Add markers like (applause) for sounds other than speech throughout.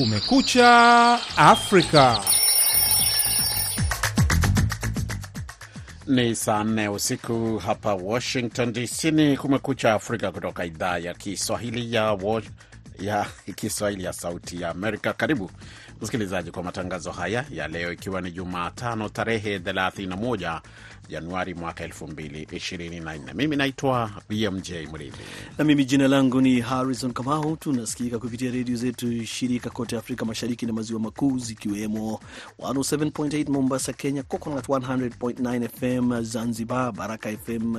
Kumekucha Afrika. Ni saa nne usiku hapa Washington DC. Ni Kumekucha Afrika kutoka idhaa ya Kiswahili ya, ya (laughs) Kiswahili ya Sauti ya Amerika. Karibu msikilizaji kwa matangazo haya ya leo, ikiwa ni Jumatano tarehe 31 Januari mwaka 2024. Mimi naitwa BMJ Mridhi na mimi jina langu ni Harrison Kamau. Tunasikika kupitia redio zetu shirika kote Afrika Mashariki na Maziwa Makuu, zikiwemo 107.8 Mombasa, Kenya, Coconut 100.9 FM Zanzibar, Baraka FM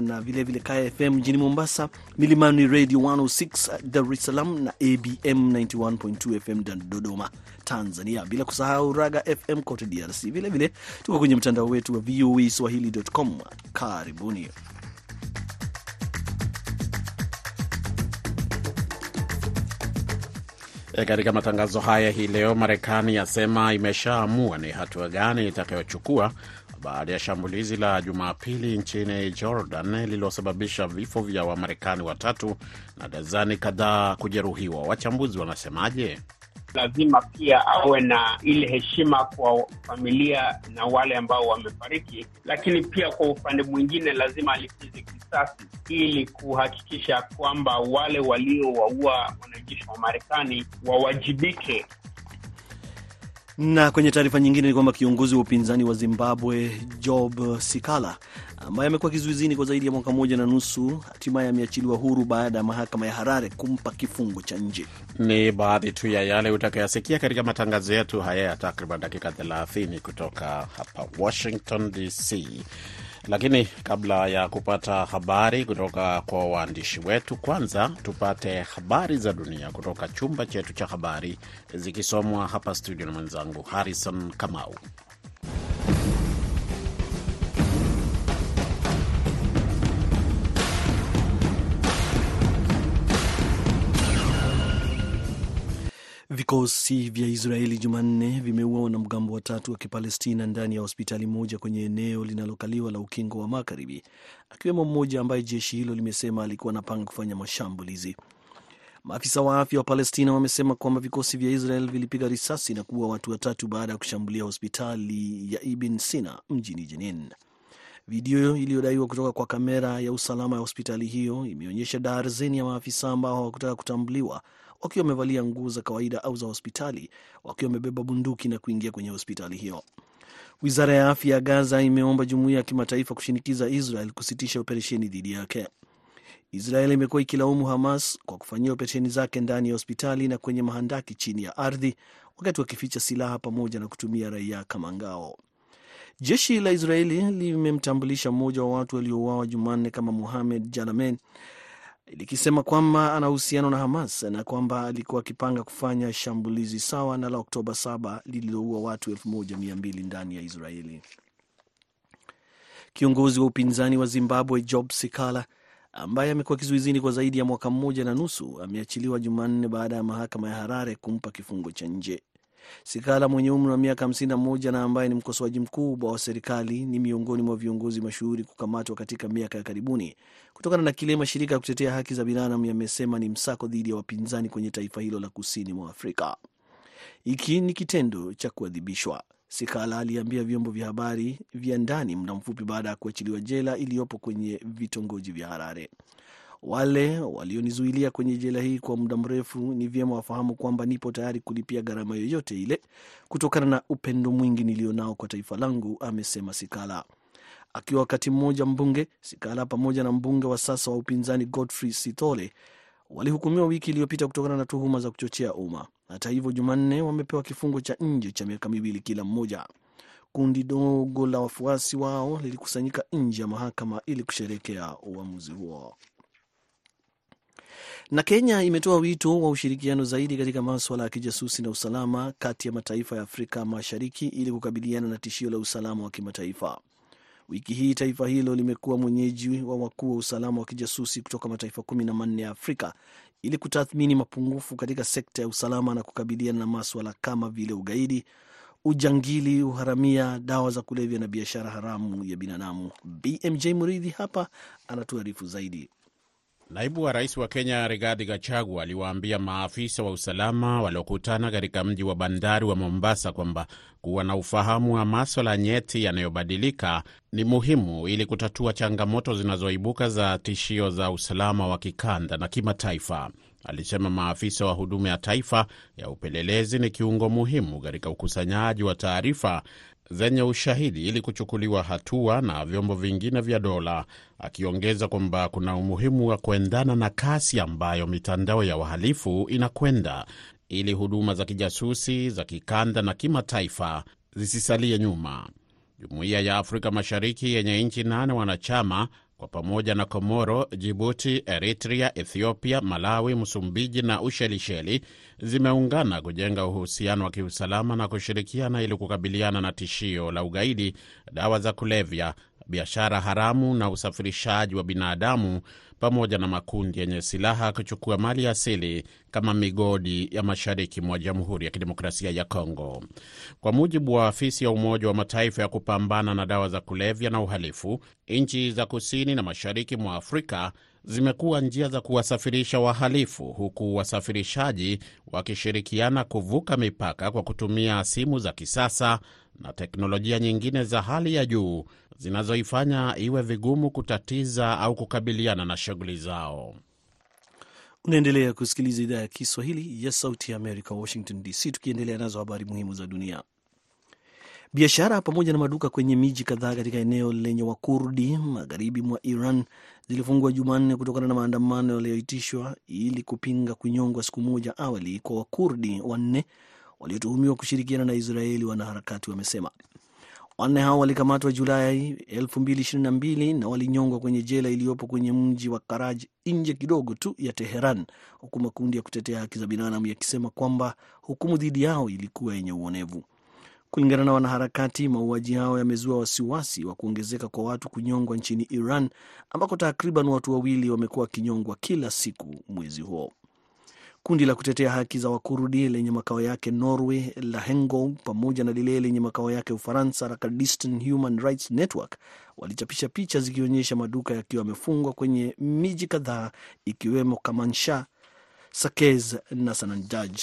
na vilevile Kaya FM mjini Mombasa, Milimani Radio 106 Dar es Salaam na ABM 91.2 FM Dodoma, Tanzania, bila kusahau Raga FM kote DRC. Vilevile tuko kwenye mtandao wetu wa VOA Swahili.com. Karibuni. E, katika matangazo haya hii leo, Marekani yasema imeshaamua ni hatua gani itakayochukua baada ya shambulizi la Jumapili nchini Jordan lililosababisha vifo vya Wamarekani watatu na dazani kadhaa kujeruhiwa. Wachambuzi wanasemaje? Lazima pia awe na ile heshima kwa familia na wale ambao wamefariki, lakini pia kwa upande mwingine lazima alipize kisasi ili kuhakikisha kwamba wale waliowaua wanajeshi wa Marekani wawajibike. Na kwenye taarifa nyingine ni kwamba kiongozi wa upinzani wa Zimbabwe Job Sikala ambaye amekuwa kizuizini kwa zaidi ya mwaka mmoja na nusu hatimaye ameachiliwa huru baada ya mahakama ya Harare kumpa kifungo cha nje. Ni baadhi tu ya yale utakayasikia katika matangazo yetu haya ya takriban dakika 30 kutoka hapa Washington DC. Lakini kabla ya kupata habari kutoka kwa waandishi wetu, kwanza tupate habari za dunia kutoka chumba chetu cha habari zikisomwa hapa studio na mwenzangu Harrison Kamau. Vikosi vya Israeli Jumanne vimeua wanamgambo watatu wa Kipalestina ndani ya hospitali moja kwenye eneo linalokaliwa la Ukingo wa Magharibi, akiwemo mmoja ambaye jeshi hilo limesema alikuwa anapanga kufanya mashambulizi. Maafisa wa afya wa Palestina wamesema kwamba vikosi vya Israel vilipiga risasi na kuua watu watatu baada ya kushambulia hospitali ya Ibn Sina mjini Jenin. Video iliyodaiwa kutoka kwa kamera ya usalama ya hospitali hiyo imeonyesha darzeni ya maafisa ambao hawakutaka kutambuliwa wakiwa wamevalia nguo za kawaida au za hospitali wakiwa wamebeba bunduki na kuingia kwenye hospitali hiyo. Wizara ya afya ya Gaza imeomba jumuiya ya kimataifa kushinikiza Israel kusitisha operesheni dhidi yake. Israel imekuwa ikilaumu Hamas kwa kufanyia operesheni zake ndani ya hospitali na kwenye mahandaki chini ya ardhi, wakati wakificha silaha pamoja na kutumia raia kama ngao. Jeshi la Israeli limemtambulisha mmoja wa watu waliouawa Jumanne kama Muhamed Jalamen likisema kwamba ana uhusiano na Hamas na kwamba alikuwa akipanga kufanya shambulizi sawa na la Oktoba 7 lililoua watu 1200 ndani ya Israeli. Kiongozi wa upinzani wa Zimbabwe Job Sikala ambaye amekuwa kizuizini kwa zaidi ya mwaka mmoja na nusu ameachiliwa Jumanne baada ya mahakama ya Harare kumpa kifungo cha nje. Sikala mwenye umri wa miaka 51 na ambaye ni mkosoaji mkubwa wa serikali ni miongoni mwa viongozi mashuhuri kukamatwa katika miaka ya karibuni kutokana na kile mashirika ya kutetea haki za binadamu yamesema ni msako dhidi ya wapinzani kwenye taifa hilo la kusini mwa Afrika. Hiki ni kitendo cha kuadhibishwa, Sikala aliambia vyombo vya habari vya ndani muda mfupi baada ya kuachiliwa jela iliyopo kwenye vitongoji vya Harare. Wale walionizuilia kwenye jela hii kwa muda mrefu ni vyema wafahamu kwamba nipo tayari kulipia gharama yoyote ile kutokana na upendo mwingi nilionao kwa taifa langu, amesema Sikala. Akiwa wakati mmoja mbunge, Sikala pamoja na mbunge wa sasa wa upinzani Godfrey Sithole walihukumiwa wiki iliyopita kutokana na tuhuma za kuchochea umma. Hata hivyo, Jumanne wamepewa kifungo cha nje cha miaka miwili kila mmoja. Kundi dogo la wafuasi wao lilikusanyika nje ya mahakama ili kusherekea uamuzi huo. Na Kenya imetoa wito wa ushirikiano zaidi katika maswala ya kijasusi na usalama kati ya mataifa ya Afrika Mashariki ili kukabiliana na tishio la usalama wa kimataifa. Wiki hii taifa hilo limekuwa mwenyeji wa wakuu wa usalama wa kijasusi kutoka mataifa kumi na manne ya Afrika ili kutathmini mapungufu katika sekta ya usalama na kukabiliana na maswala kama vile ugaidi, ujangili, uharamia, dawa za kulevya na biashara haramu ya binadamu. BMJ Muridhi hapa anatuarifu zaidi. Naibu wa rais wa Kenya Rigathi Gachagua aliwaambia maafisa wa usalama waliokutana katika mji wa bandari wa Mombasa kwamba kuwa na ufahamu wa maswala nyeti yanayobadilika ni muhimu ili kutatua changamoto zinazoibuka za tishio za usalama wa kikanda na kimataifa. Alisema maafisa wa huduma ya taifa ya upelelezi ni kiungo muhimu katika ukusanyaji wa taarifa zenye ushahidi ili kuchukuliwa hatua na vyombo vingine vya dola, akiongeza kwamba kuna umuhimu wa kuendana na kasi ambayo mitandao ya wahalifu inakwenda ili huduma za kijasusi za kikanda na kimataifa zisisalie nyuma. Jumuiya ya Afrika Mashariki yenye nchi nane wanachama kwa pamoja na Komoro, Jibuti, Eritrea, Ethiopia, Malawi, Msumbiji na Ushelisheli zimeungana kujenga uhusiano wa kiusalama na kushirikiana ili kukabiliana na tishio la ugaidi, dawa za kulevya, biashara haramu na usafirishaji wa binadamu pamoja na makundi yenye silaha kuchukua mali asili kama migodi ya mashariki mwa Jamhuri ya Kidemokrasia ya Kongo. Kwa mujibu wa afisi ya Umoja wa Mataifa ya kupambana na dawa za kulevya na uhalifu, nchi za kusini na mashariki mwa Afrika zimekuwa njia za kuwasafirisha wahalifu, huku wasafirishaji wakishirikiana kuvuka mipaka kwa kutumia simu za kisasa na teknolojia nyingine za hali ya juu zinazoifanya iwe vigumu kutatiza au kukabiliana na shughuli zao. Unaendelea kusikiliza idhaa ya Kiswahili ya Sauti ya Amerika, Washington DC, tukiendelea nazo habari muhimu za dunia. Biashara pamoja na maduka kwenye miji kadhaa katika eneo lenye Wakurdi magharibi mwa Iran zilifungwa Jumanne kutokana na maandamano yaliyoitishwa ili kupinga kunyongwa siku moja awali kwa Wakurdi wanne waliotuhumiwa kushirikiana na Israeli, wanaharakati wamesema. Wanne hao walikamatwa Julai 2022 na walinyongwa kwenye jela iliyopo kwenye mji wa Karaj nje kidogo tu ya Teheran, huku makundi ya kutetea haki za binadamu yakisema kwamba hukumu dhidi yao ilikuwa yenye uonevu. Kulingana na wanaharakati, mauaji hao yamezua wasiwasi wa kuongezeka kwa watu kunyongwa nchini Iran, ambako takriban watu wawili wamekuwa wakinyongwa kila siku mwezi huo. Kundi la kutetea haki za Wakurdi lenye makao yake Norway la Hengo pamoja na lile lenye makao yake Ufaransa la Kurdistan Human Rights Network walichapisha picha zikionyesha maduka yakiwa yamefungwa kwenye miji kadhaa ikiwemo Kamansha, Sakez na Sanandaj.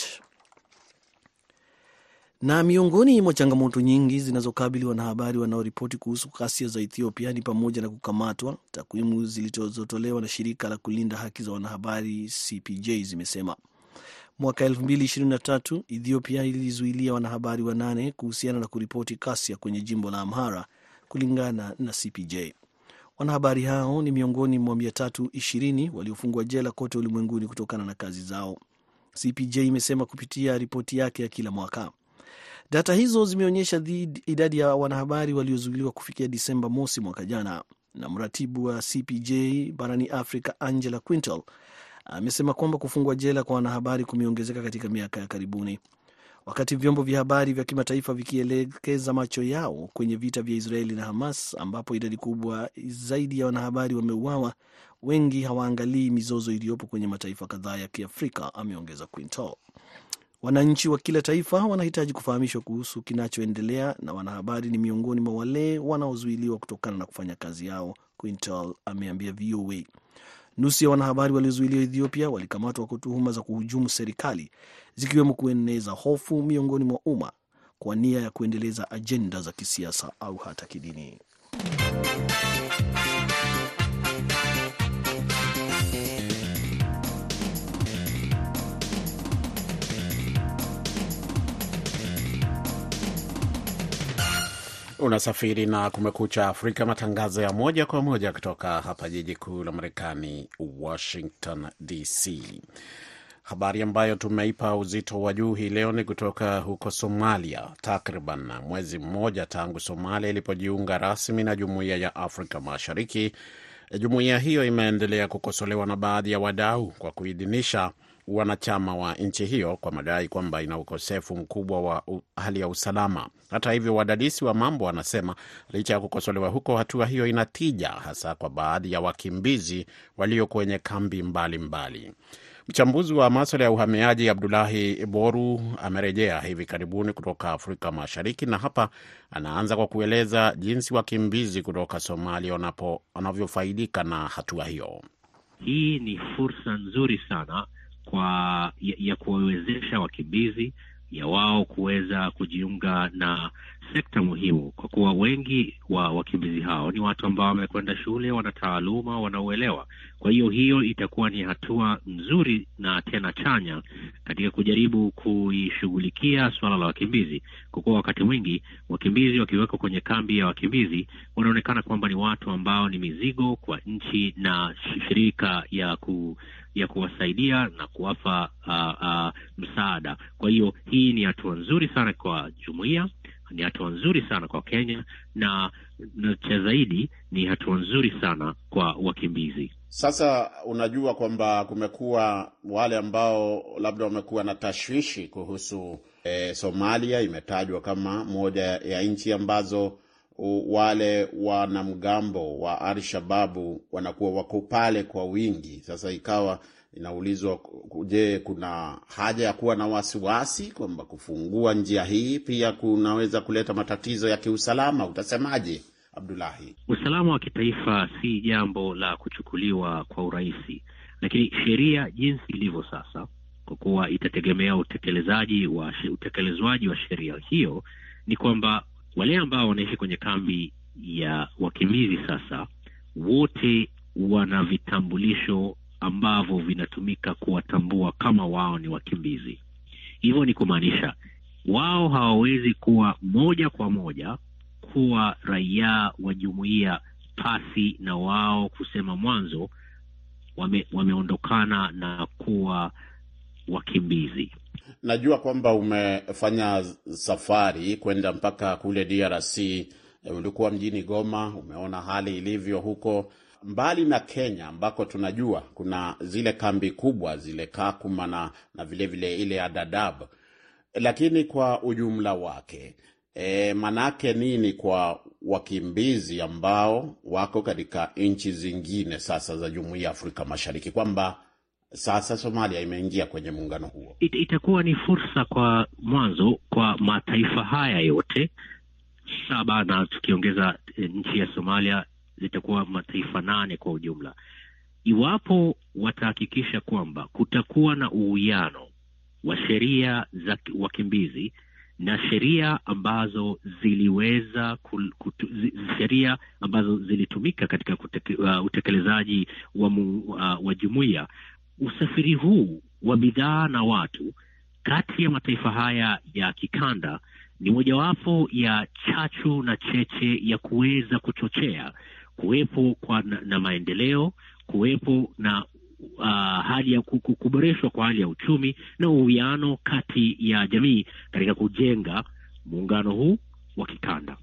Na miongoni mwa changamoto nyingi zinazokabili wanahabari wanaoripoti kuhusu ghasia za Ethiopia ni pamoja na kukamatwa. Takwimu zilizotolewa na shirika la kulinda haki za wanahabari CPJ zimesema mwaka 2023 Ethiopia ilizuilia wanahabari wanane kuhusiana na kuripoti kasia kwenye jimbo la Amhara, kulingana na CPJ. Wanahabari hao ni miongoni mwa 320 waliofungwa jela kote ulimwenguni kutokana na kazi zao, CPJ imesema kupitia ripoti yake ya kila mwaka. Data hizo zimeonyesha idadi ya wanahabari waliozuiliwa kufikia Disemba mosi mwaka jana, na mratibu wa CPJ barani Afrika Angela Quintal amesema kwamba kufungwa jela kwa wanahabari kumeongezeka katika miaka ya karibuni, wakati vyombo vya habari vya kimataifa vikielekeza macho yao kwenye vita vya Israeli na Hamas ambapo idadi kubwa zaidi ya wanahabari wameuawa. Wengi hawaangalii mizozo iliyopo kwenye mataifa kadhaa ya Kiafrika, ameongeza Quintal. Wananchi wa kila taifa wanahitaji kufahamishwa kuhusu kinachoendelea na wanahabari ni miongoni mwa wale wanaozuiliwa kutokana na kufanya kazi yao, Quintal ameambia VOA. Nusu ya wanahabari waliozuiliwa Ethiopia walikamatwa kwa tuhuma za kuhujumu serikali, zikiwemo kueneza hofu miongoni mwa umma kwa nia ya kuendeleza ajenda za kisiasa au hata kidini. Unasafiri na Kumekucha Afrika, matangazo ya moja kwa moja kutoka hapa jiji kuu la Marekani, Washington DC. Habari ambayo tumeipa uzito wa juu hii leo ni kutoka huko Somalia. Takriban mwezi mmoja tangu Somalia ilipojiunga rasmi na Jumuiya ya Afrika Mashariki, jumuiya hiyo imeendelea kukosolewa na baadhi ya wadau kwa kuidhinisha wanachama wa nchi hiyo kwa madai kwamba ina ukosefu mkubwa wa hali ya usalama. Hata hivyo, wadadisi wa mambo wanasema licha ya kukosolewa huko, hatua hiyo ina tija, hasa kwa baadhi ya wakimbizi walio kwenye kambi mbalimbali mbali. Mchambuzi wa maswala ya uhamiaji Abdulahi Boru amerejea hivi karibuni kutoka Afrika Mashariki, na hapa anaanza kwa kueleza jinsi wakimbizi kutoka Somalia wanavyofaidika na hatua hiyo. hii ni fursa nzuri sana kwa ya, ya kuwawezesha wakimbizi ya wao kuweza kujiunga na sekta muhimu, kwa kuwa wengi wa wakimbizi hao ni watu ambao wamekwenda shule, wana taaluma, wanauelewa. Kwa hiyo hiyo itakuwa ni hatua nzuri na tena chanya katika kujaribu kuishughulikia suala la wakimbizi, kwa kuwa wakati mwingi wakimbizi wakiwekwa kwenye kambi ya wakimbizi wanaonekana kwamba ni watu ambao ni mizigo kwa nchi na shirika ya ku ya kuwasaidia na kuwapa uh, uh, msaada. Kwa hiyo hii ni hatua nzuri sana kwa jumuiya, ni hatua nzuri sana kwa Kenya na, na cha zaidi ni hatua nzuri sana kwa wakimbizi. Sasa unajua kwamba kumekuwa wale ambao labda wamekuwa na tashwishi kuhusu eh, Somalia imetajwa kama moja ya nchi ambazo wale wanamgambo wa Al-Shababu wanakuwa wako pale kwa wingi. Sasa ikawa inaulizwa, je, kuna haja ya kuwa na wasiwasi kwamba kufungua njia hii pia kunaweza kuleta matatizo ya kiusalama? Utasemaje, Abdulahi? Usalama wa kitaifa si jambo la kuchukuliwa kwa urahisi, lakini sheria jinsi ilivyo sasa, kwa kuwa itategemea utekelezaji wa utekelezwaji wa sheria hiyo, ni kwamba wale ambao wanaishi kwenye kambi ya wakimbizi sasa wote wana vitambulisho ambavyo vinatumika kuwatambua kama wao ni wakimbizi. Hivyo ni kumaanisha wao hawawezi kuwa moja kwa moja kuwa raia wa jumuiya pasi na wao kusema mwanzo wame, wameondokana na kuwa wakimbizi. Najua kwamba umefanya safari kwenda mpaka kule DRC. Ulikuwa mjini Goma, umeona hali ilivyo huko. Mbali na Kenya ambako tunajua kuna zile kambi kubwa zile Kakuma na, na vile vile ile ya Dadaab, lakini kwa ujumla wake e, manake nini kwa wakimbizi ambao wako katika nchi zingine sasa za Jumuiya ya Afrika Mashariki kwamba sasa Somalia imeingia kwenye muungano huo. It, itakuwa ni fursa kwa mwanzo kwa mataifa haya yote saba, na tukiongeza nchi ya Somalia zitakuwa mataifa nane kwa ujumla, iwapo watahakikisha kwamba kutakuwa na uwiano wa sheria za wakimbizi na sheria ambazo ziliweza sheria ambazo zilitumika katika kuteke, uh, utekelezaji wa, uh, wa jumuiya usafiri huu wa bidhaa na watu kati ya mataifa haya ya kikanda ni mojawapo ya chachu na cheche ya kuweza kuchochea kuwepo kwa na, na maendeleo, kuwepo na uh, hali ya kuboreshwa kwa hali ya uchumi na uwiano kati ya jamii katika kujenga muungano huu wa kikanda.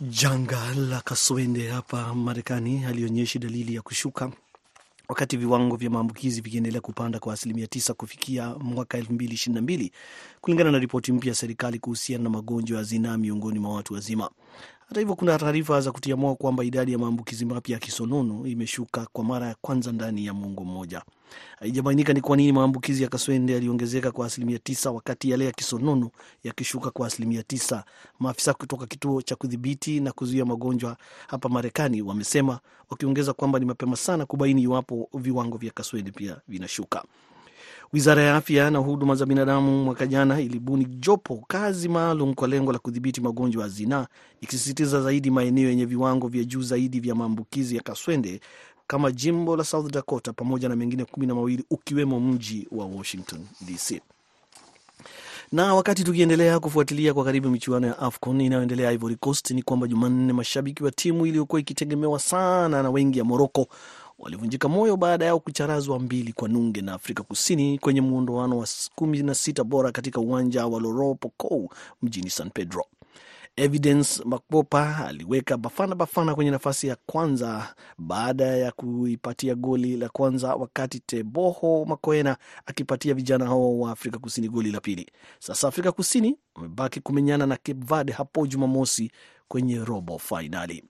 Janga la kaswende hapa Marekani halionyeshi dalili ya kushuka wakati viwango vya maambukizi vikiendelea kupanda kwa asilimia tisa kufikia mwaka elfu mbili ishirini na mbili kulingana na ripoti mpya ya serikali kuhusiana na magonjwa ya zinaa miongoni mwa watu wazima. Hata hivyo, kuna taarifa za kutia moyo kwamba idadi ya maambukizi mapya ya kisonono imeshuka kwa mara ya kwanza ndani ya muongo mmoja. Haijabainika ni kwa nini maambukizi ya kaswende yaliongezeka kwa asilimia tisa wakati yale ya kisonono yakishuka kwa asilimia tisa. Maafisa kutoka kituo cha kudhibiti na kuzuia magonjwa hapa Marekani wamesema, wakiongeza kwamba ni mapema sana kubaini iwapo viwango vya kaswende pia vinashuka. Wizara ya afya na huduma za binadamu mwaka jana ilibuni jopo kazi maalum kwa lengo la kudhibiti magonjwa ya zinaa, ikisisitiza zaidi maeneo yenye viwango vya juu zaidi vya maambukizi ya kaswende kama jimbo la South Dakota pamoja na mengine kumi na mawili ukiwemo mji wa Washington DC. Na wakati tukiendelea kufuatilia kwa karibu michuano ya AFCON inayoendelea Ivory Coast, ni kwamba Jumanne mashabiki wa timu iliyokuwa ikitegemewa sana na wengi ya Moroko walivunjika moyo baada yao kucharazwa mbili kwa nunge na Afrika Kusini kwenye muondoano wa kumi na sita bora katika uwanja wa Loro Pocou mjini San Pedro. Evidence Makpopa aliweka Bafana Bafana kwenye nafasi ya kwanza baada ya kuipatia goli la kwanza, wakati Teboho Makoena akipatia vijana hao wa Afrika Kusini goli la pili. Sasa Afrika Kusini wamebaki kumenyana na Cape Verde hapo Jumamosi kwenye robo fainali.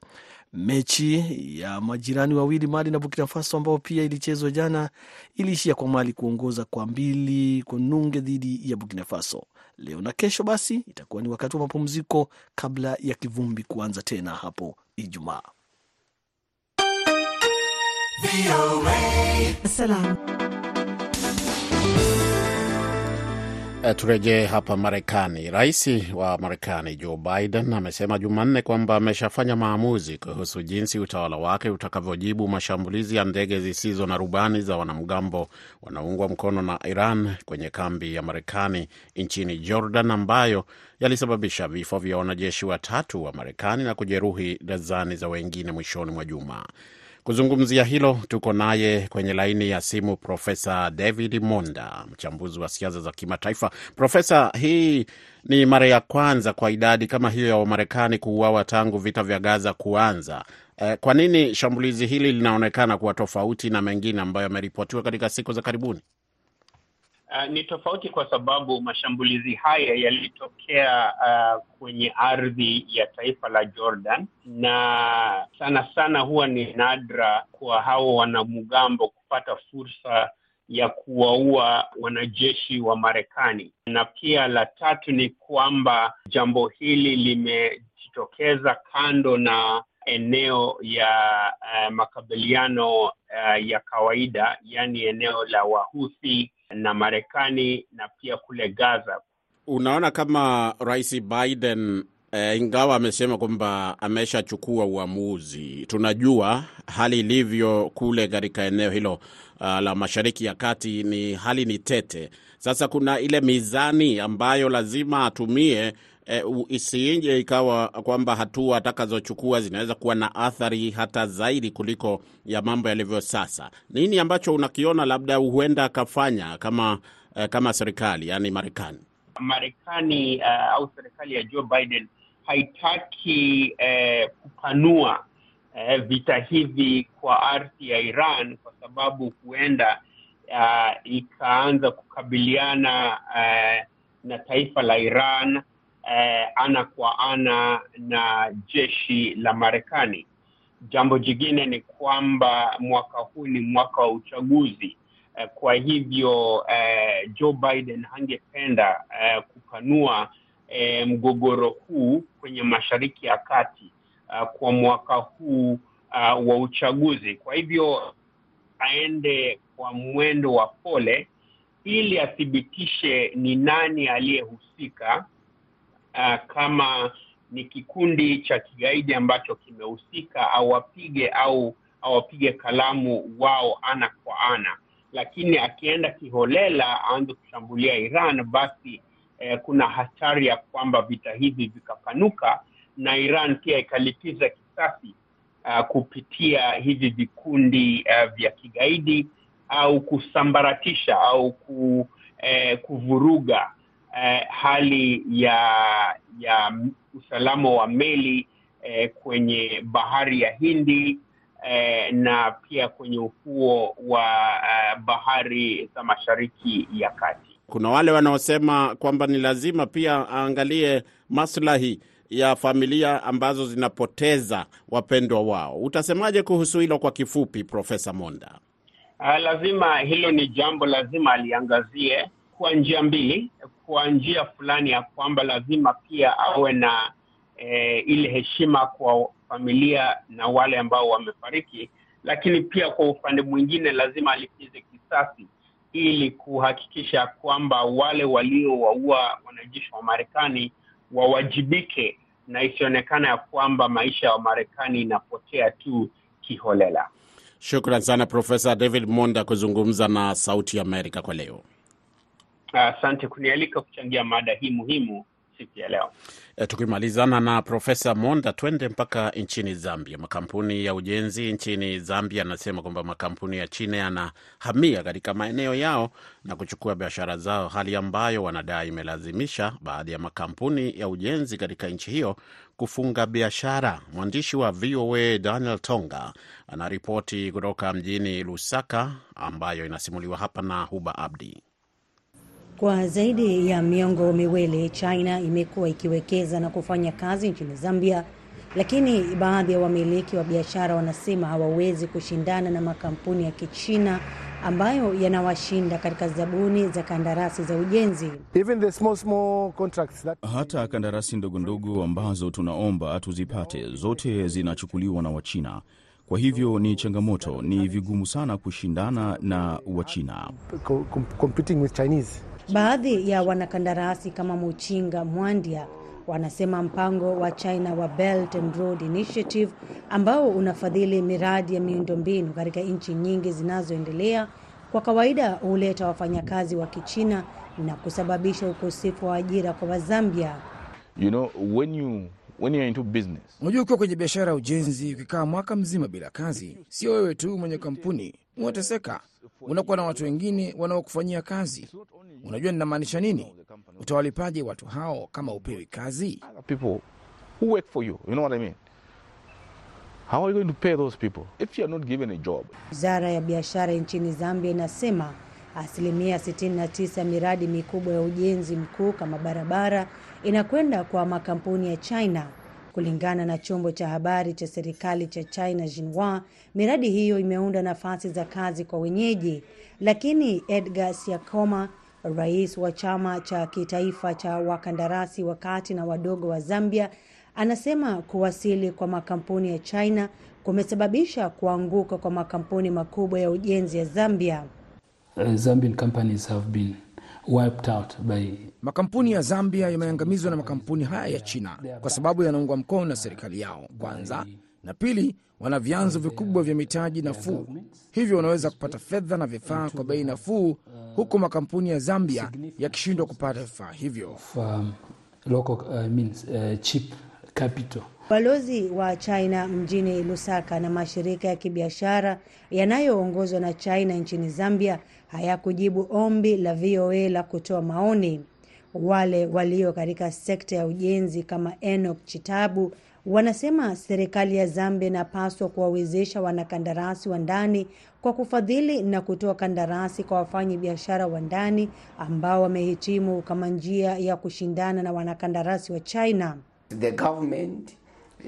Mechi ya majirani wawili Mali na Burkina Faso ambao pia ilichezwa jana iliishia kwa Mali kuongoza kwa mbili kwa nunge dhidi ya Burkina Faso. Leo na kesho basi itakuwa ni wakati wa mapumziko kabla ya kivumbi kuanza tena hapo Ijumaa. Turejee hapa Marekani. Rais wa Marekani Joe Biden amesema Jumanne kwamba ameshafanya maamuzi kuhusu jinsi utawala wake utakavyojibu mashambulizi ya ndege zisizo na rubani za wanamgambo wanaoungwa mkono na Iran kwenye kambi ya Marekani nchini Jordan, ambayo yalisababisha vifo vya wanajeshi watatu wa Marekani na kujeruhi dazani za wengine mwishoni mwa juma. Kuzungumzia hilo tuko naye kwenye laini ya simu Profesa David Monda, mchambuzi wa siasa za kimataifa. Profesa, hii ni mara ya kwanza kwa idadi kama hiyo ya Wamarekani kuuawa tangu vita vya Gaza kuanza. Eh, kwa nini shambulizi hili linaonekana kuwa tofauti na mengine ambayo yameripotiwa katika siku za karibuni? Uh, ni tofauti kwa sababu mashambulizi haya yalitokea uh, kwenye ardhi ya taifa la Jordan, na sana sana huwa ni nadra kwa hao wanamgambo kupata fursa ya kuwaua wanajeshi wa Marekani. Na pia la tatu ni kwamba jambo hili limejitokeza kando na eneo ya uh, makabiliano uh, ya kawaida, yaani eneo la Wahuthi na Marekani na pia kule Gaza. Unaona kama Rais Biden e, ingawa amesema kwamba ameshachukua uamuzi, tunajua hali ilivyo kule katika eneo hilo uh, la Mashariki ya Kati ni hali ni tete. Sasa kuna ile mizani ambayo lazima atumie E, isiinje ikawa kwamba hatua atakazochukua zinaweza kuwa na athari hata zaidi kuliko ya mambo yalivyo sasa. Nini ambacho unakiona labda huenda akafanya kama eh, kama serikali yani Marekani Marekani uh, au serikali ya Joe Biden haitaki eh, kupanua eh, vita hivi kwa ardhi ya Iran kwa sababu huenda uh, ikaanza kukabiliana uh, na taifa la Iran Eh, ana kwa ana na jeshi la Marekani. Jambo jingine ni kwamba mwaka huu ni mwaka wa uchaguzi eh, kwa hivyo eh, Joe Biden hangependa eh, kupanua eh, mgogoro huu kwenye Mashariki ya Kati eh, kwa mwaka huu uh, wa uchaguzi. Kwa hivyo aende kwa mwendo wa pole ili athibitishe ni nani aliyehusika. Uh, kama ni kikundi cha kigaidi ambacho kimehusika awapige au awapige kalamu wao ana kwa ana, lakini akienda kiholela aanze kushambulia Iran, basi eh, kuna hatari ya kwamba vita hivi vikapanuka na Iran pia ikalipiza kisasi uh, kupitia hivi vikundi uh, vya kigaidi au kusambaratisha au ku, eh, kuvuruga Eh, hali ya ya usalama wa meli eh, kwenye bahari ya Hindi eh, na pia kwenye ufuo wa eh, bahari za Mashariki ya Kati. Kuna wale wanaosema kwamba ni lazima pia aangalie maslahi ya familia ambazo zinapoteza wapendwa wao. Utasemaje kuhusu hilo kwa kifupi, Profesa Monda? Uh, lazima hilo ni jambo lazima aliangazie kwa njia mbili kwa njia fulani ya kwamba lazima pia awe na eh, ile heshima kwa familia na wale ambao wamefariki, lakini pia kwa upande mwingine lazima alipize kisasi ili kuhakikisha kwamba wale waliowaua wanajeshi wa Marekani wawajibike na isionekana ya kwamba maisha ya Marekani inapotea tu kiholela. Shukran sana Profesa David Monda kuzungumza na Sauti Amerika kwa leo. Asante uh, kunialika kuchangia mada hii muhimu siku ya leo. E, tukimalizana na Profesa Monda, twende mpaka nchini Zambia. Makampuni ya ujenzi nchini Zambia yanasema kwamba makampuni ya China yanahamia katika maeneo yao na kuchukua biashara zao, hali ambayo wanadai imelazimisha baadhi ya makampuni ya ujenzi katika nchi hiyo kufunga biashara. Mwandishi wa VOA Daniel Tonga anaripoti kutoka mjini Lusaka, ambayo inasimuliwa hapa na Huba Abdi. Kwa zaidi ya miongo miwili China imekuwa ikiwekeza na kufanya kazi nchini Zambia lakini baadhi ya wamiliki wa biashara wanasema hawawezi kushindana na makampuni ya Kichina ambayo yanawashinda katika zabuni za kandarasi za ujenzi. Even the small, small contracts that... hata kandarasi ndogo ndogo ambazo tunaomba tuzipate zote zinachukuliwa na Wachina. Kwa hivyo ni changamoto, ni vigumu sana kushindana na Wachina. competing with Chinese. Baadhi ya wanakandarasi kama Muchinga Mwandia wanasema mpango wa China wa Belt and Road Initiative ambao unafadhili miradi ya miundombinu katika nchi nyingi zinazoendelea kwa kawaida huleta wafanyakazi wa Kichina na kusababisha ukosefu wa ajira kwa Wazambia. You know, when you, when you're into business, Unajua, ukiwa kwenye biashara ya ujenzi, ukikaa mwaka mzima bila kazi, sio wewe tu mwenye kampuni unateseka, unakuwa na watu wengine wanaokufanyia kazi. Unajua ninamaanisha nini? Utawalipaje watu hao kama upewi kazi? other people who work for you, you know what I mean? How are you going to pay those people if you're not given a job? Wizara ya biashara nchini Zambia inasema asilimia 69 ya miradi mikubwa ya ujenzi mkuu kama barabara inakwenda kwa makampuni ya China. Kulingana na chombo cha habari cha serikali cha China Xinhua, miradi hiyo imeunda nafasi za kazi kwa wenyeji, lakini Edgar Siakoma, rais wa chama cha kitaifa cha wakandarasi wa kati na wadogo wa Zambia, anasema kuwasili kwa makampuni ya China kumesababisha kuanguka kwa makampuni makubwa ya ujenzi ya Zambia. Uh, Zambian companies have been wiped out by Makampuni ya Zambia yameangamizwa na makampuni haya ya China kwa sababu yanaungwa mkono na serikali yao kwanza, na pili, wana vyanzo vikubwa vya mitaji nafuu, hivyo wanaweza kupata fedha na vifaa kwa bei nafuu, huku makampuni ya Zambia yakishindwa kupata vifaa hivyo. um, local uh, means uh, cheap capital. Balozi wa China mjini Lusaka na mashirika ya kibiashara yanayoongozwa na China nchini Zambia hayakujibu ombi la VOA la kutoa maoni. Wale walio katika sekta ya ujenzi kama Enoch Chitabu wanasema serikali ya Zambia inapaswa kuwawezesha wanakandarasi wa ndani kwa kufadhili na kutoa kandarasi kwa wafanyi biashara wa ndani ambao wamehitimu kama njia ya kushindana na wanakandarasi wa China. The government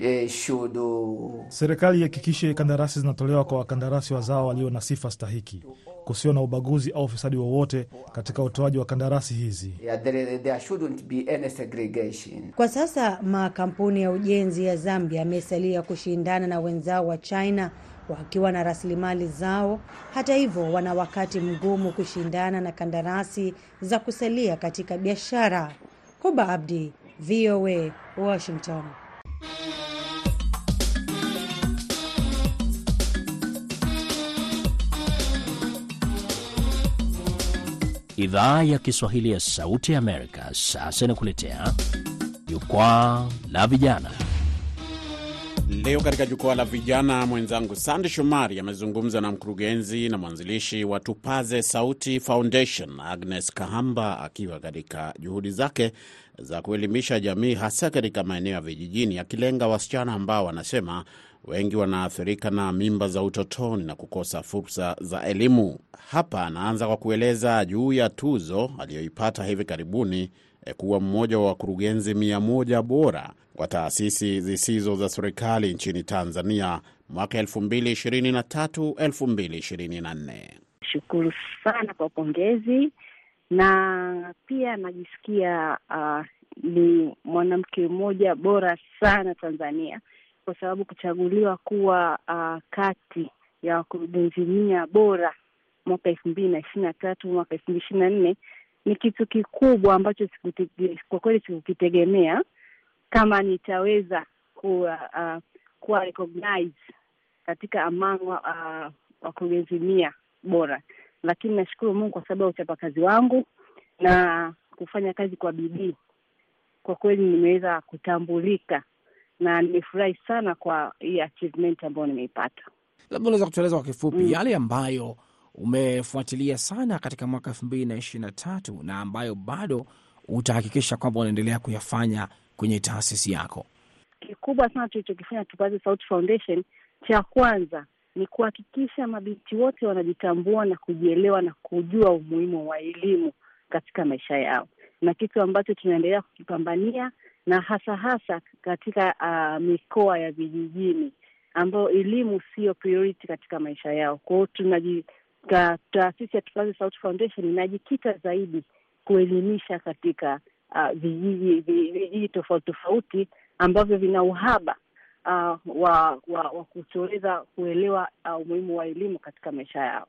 eh, should uh, Serikali ihakikishe kandarasi zinatolewa kwa wakandarasi wazao walio na sifa stahiki, kusio na ubaguzi au ufisadi wowote katika utoaji wa kandarasi hizi. yeah, there, there shouldn't be any segregation. Kwa sasa makampuni ya ujenzi ya Zambia yamesalia kushindana na wenzao wa China wakiwa na rasilimali zao. Hata hivyo, wana wakati mgumu kushindana na kandarasi za kusalia katika biashara. Huba Abdi, VOA, Washington. Idhaa ya Kiswahili ya Sauti ya Amerika sasa inakuletea jukwaa la vijana. Leo katika jukwaa la vijana, mwenzangu Sande Shomari amezungumza na mkurugenzi na mwanzilishi wa Tupaze Sauti Foundation, Agnes Kahamba, akiwa katika juhudi zake za kuelimisha jamii, hasa katika maeneo ya vijijini, akilenga wasichana ambao wanasema wengi wanaathirika na mimba za utotoni na kukosa fursa za elimu. Hapa anaanza kwa kueleza juu ya tuzo aliyoipata hivi karibuni eh, kuwa mmoja wa wakurugenzi mia moja bora wa taasisi zisizo za serikali nchini Tanzania mwaka 2023 2024. Shukuru sana kwa pongezi, na pia najisikia uh, ni mwanamke mmoja bora sana Tanzania kwa sababu kuchaguliwa kuwa uh, kati ya wakurugenzi mia bora mwaka elfu mbili na ishirini na tatu mwaka elfu mbili ishirini na nne ni kitu kikubwa ambacho kwa kweli sikukitegemea kama nitaweza kuwa uh, kuwa recognize katika among uh, wakurugenzi mia bora, lakini nashukuru Mungu kwa sababu ya uchapakazi wangu na kufanya kazi kwa bidii. Kwa kweli nimeweza kutambulika na nimefurahi sana kwa hii achievement ambayo nimeipata. Labda unaweza kutueleza kwa kifupi Mm. yale ambayo umefuatilia sana katika mwaka elfu mbili na ishirini na tatu na ambayo bado utahakikisha kwamba unaendelea kuyafanya kwenye taasisi yako. Kikubwa sana tulichokifanya Tupaze Sauti Foundation, cha kwanza ni kuhakikisha mabinti wote wanajitambua na kujielewa na kujua umuhimu wa elimu katika maisha yao. na kitu ambacho tunaendelea kukipambania na hasa hasa katika uh, mikoa ya vijijini ambayo elimu sio priority katika maisha yao. Kwa hiyo tunaji taasisi ya Tupaze Sauti Foundation inajikita zaidi kuelimisha katika uh, vijiji vijiji tofauti tofauti ambavyo vina uhaba uh, wa, wa, wa kutoweza kuelewa uh, umuhimu wa elimu katika maisha yao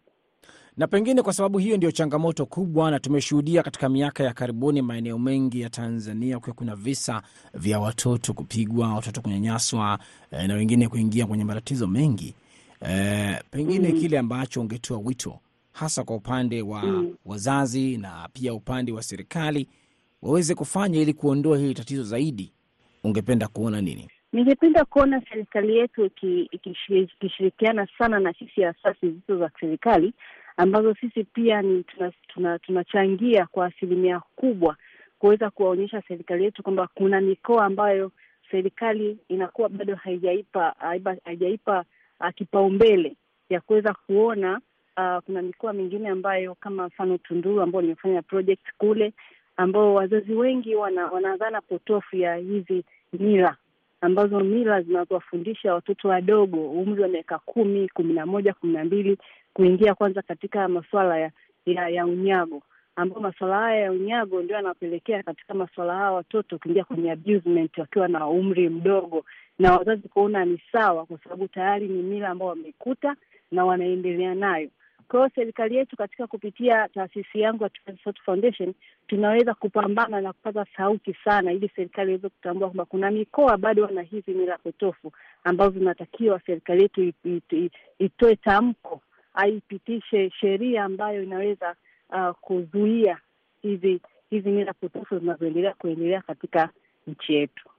na pengine kwa sababu hiyo ndio changamoto kubwa, na tumeshuhudia katika miaka ya karibuni maeneo mengi ya Tanzania kuwa kuna visa vya watoto kupigwa, watoto kunyanyaswa eh, na wengine kuingia kwenye matatizo mengi eh, pengine mm. kile ambacho ungetoa wito hasa kwa upande wa mm. wazazi na pia upande wa serikali waweze kufanya ili kuondoa hili tatizo zaidi, ungependa kuona nini? Ningependa kuona serikali yetu ikishirikiana sana na sisi asasi zisizo za serikali ambazo sisi pia ni tunachangia tuna, tuna kwa asilimia kubwa kuweza kuwaonyesha serikali yetu kwamba kuna mikoa ambayo serikali inakuwa bado haijaipa haijaipa uh, kipaumbele ya kuweza kuona uh, kuna mikoa mingine ambayo kama mfano Tunduru ambao nimefanya project kule, ambao wazazi wengi wana, wana potofu ya hizi mila ambazo mila zinazowafundisha watoto wadogo umri wa miaka kumi, kumi na moja, kumi na mbili kuingia kwanza katika masuala ya, ya, ya unyago ambayo masuala haya ya unyago ndio yanapelekea katika masuala haya watoto kuingia kwenye abusement wakiwa na umri mdogo, na wazazi kuona ni sawa, kwa sababu tayari ni mila ambao wameikuta na wanaendelea nayo. Kwa hiyo serikali yetu katika kupitia taasisi yangu ya Foundation tunaweza kupambana na kupata sauti sana, ili serikali iweze kutambua kwamba kuna mikoa bado wana hizi mila potofu ambazo zinatakiwa serikali yetu itoe tamko aipitishe sheria ambayo inaweza uh, kuzuia hizi hizi mila potofu zinazoendelea kuendelea katika nchi yetu.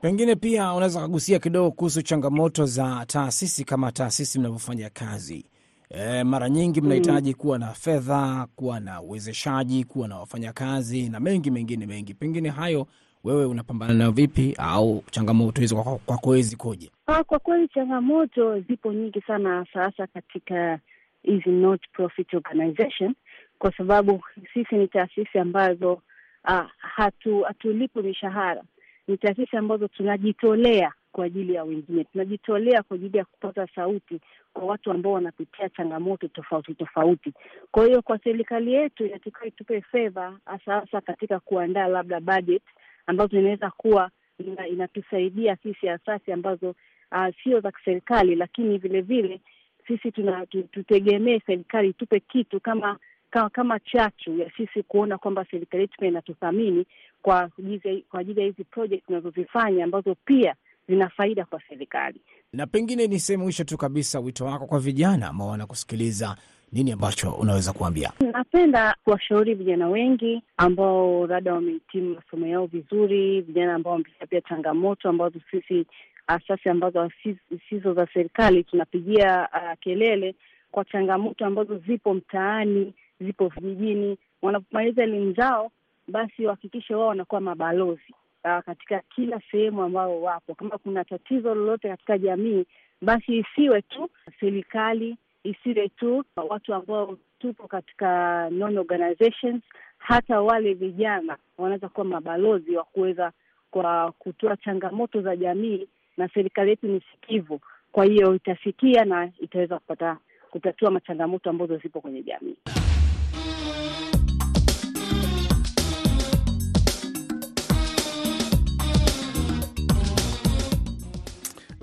Pengine pia unaweza kagusia kidogo kuhusu changamoto za taasisi kama taasisi mnavyofanya kazi. E, mara nyingi mnahitaji mm, kuwa na fedha, kuwa na uwezeshaji, kuwa na wafanyakazi na mengi mengine mengi. Pengine hayo wewe unapambana nayo vipi, au changamoto hizo kwako kwa kwa zikoje? Kwa kweli changamoto zipo nyingi sana, hasa katika hizi not profit organization, kwa sababu sisi ni taasisi ambazo uh, hatu hatulipwi mishahara. Ni taasisi ambazo tunajitolea kwa ajili ya wengine, tunajitolea kwa ajili ya kupata sauti kwa watu ambao wanapitia changamoto tofauti tofauti. Kwa hiyo kwa serikali yetu inatakiwa itupe fedha, hasa hasa katika kuandaa labda budget ambazo inaweza kuwa ina, inatusaidia sisi asasi ambazo uh, sio za kiserikali, lakini vilevile vile sisi tuna tutegemee serikali itupe kitu kama kama, kama chachu ya sisi kuona kwamba serikali yetu pia inatuthamini kwa kwa ajili ya hizi project tunazozifanya ambazo pia zina faida kwa serikali. Na pengine niseme mwisho tu kabisa, wito wako kwa vijana ambao wanakusikiliza, nini ambacho unaweza kuambia? Napenda kuwashauri vijana wengi ambao labda wamehitimu masomo yao vizuri, vijana ambao wamepitia pia changamoto ambazo sisi asasi ambazo zisizo za serikali tunapigia uh, kelele kwa changamoto ambazo zipo mtaani, zipo vijijini. Wanapomaliza elimu zao, basi wahakikishe wao wanakuwa mabalozi uh, katika kila sehemu ambao wapo. Kama kuna tatizo lolote katika jamii, basi isiwe tu serikali, isiwe tu watu ambao tupo katika non organizations, hata wale vijana wanaweza kuwa mabalozi wa kuweza kwa kutoa changamoto za jamii na serikali yetu ni sikivu, kwa hiyo itasikia na itaweza kupata kutatua machangamoto ambazo zipo kwenye jamii.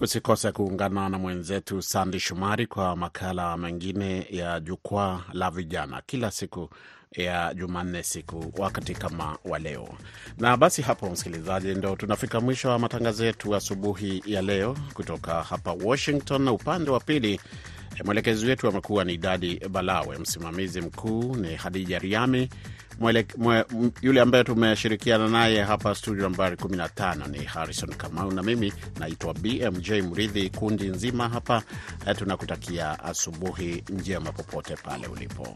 Usikose kuungana na mwenzetu Sandi Shumari kwa makala mengine ya Jukwaa la Vijana kila siku ya Jumanne siku wakati kama wa leo. Na basi hapo, msikilizaji, ndo tunafika mwisho wa matangazo yetu asubuhi ya leo kutoka hapa Washington, na upande wa pili mwelekezi wetu amekuwa ni Dadi Balawe, msimamizi mkuu ni Hadija Riami, mwele, mwe, yule ambaye tumeshirikiana naye hapa studio nambari 15 ni Harrison Kamau, na mimi naitwa BMJ Mridhi. Kundi nzima hapa tunakutakia asubuhi njema popote pale ulipo.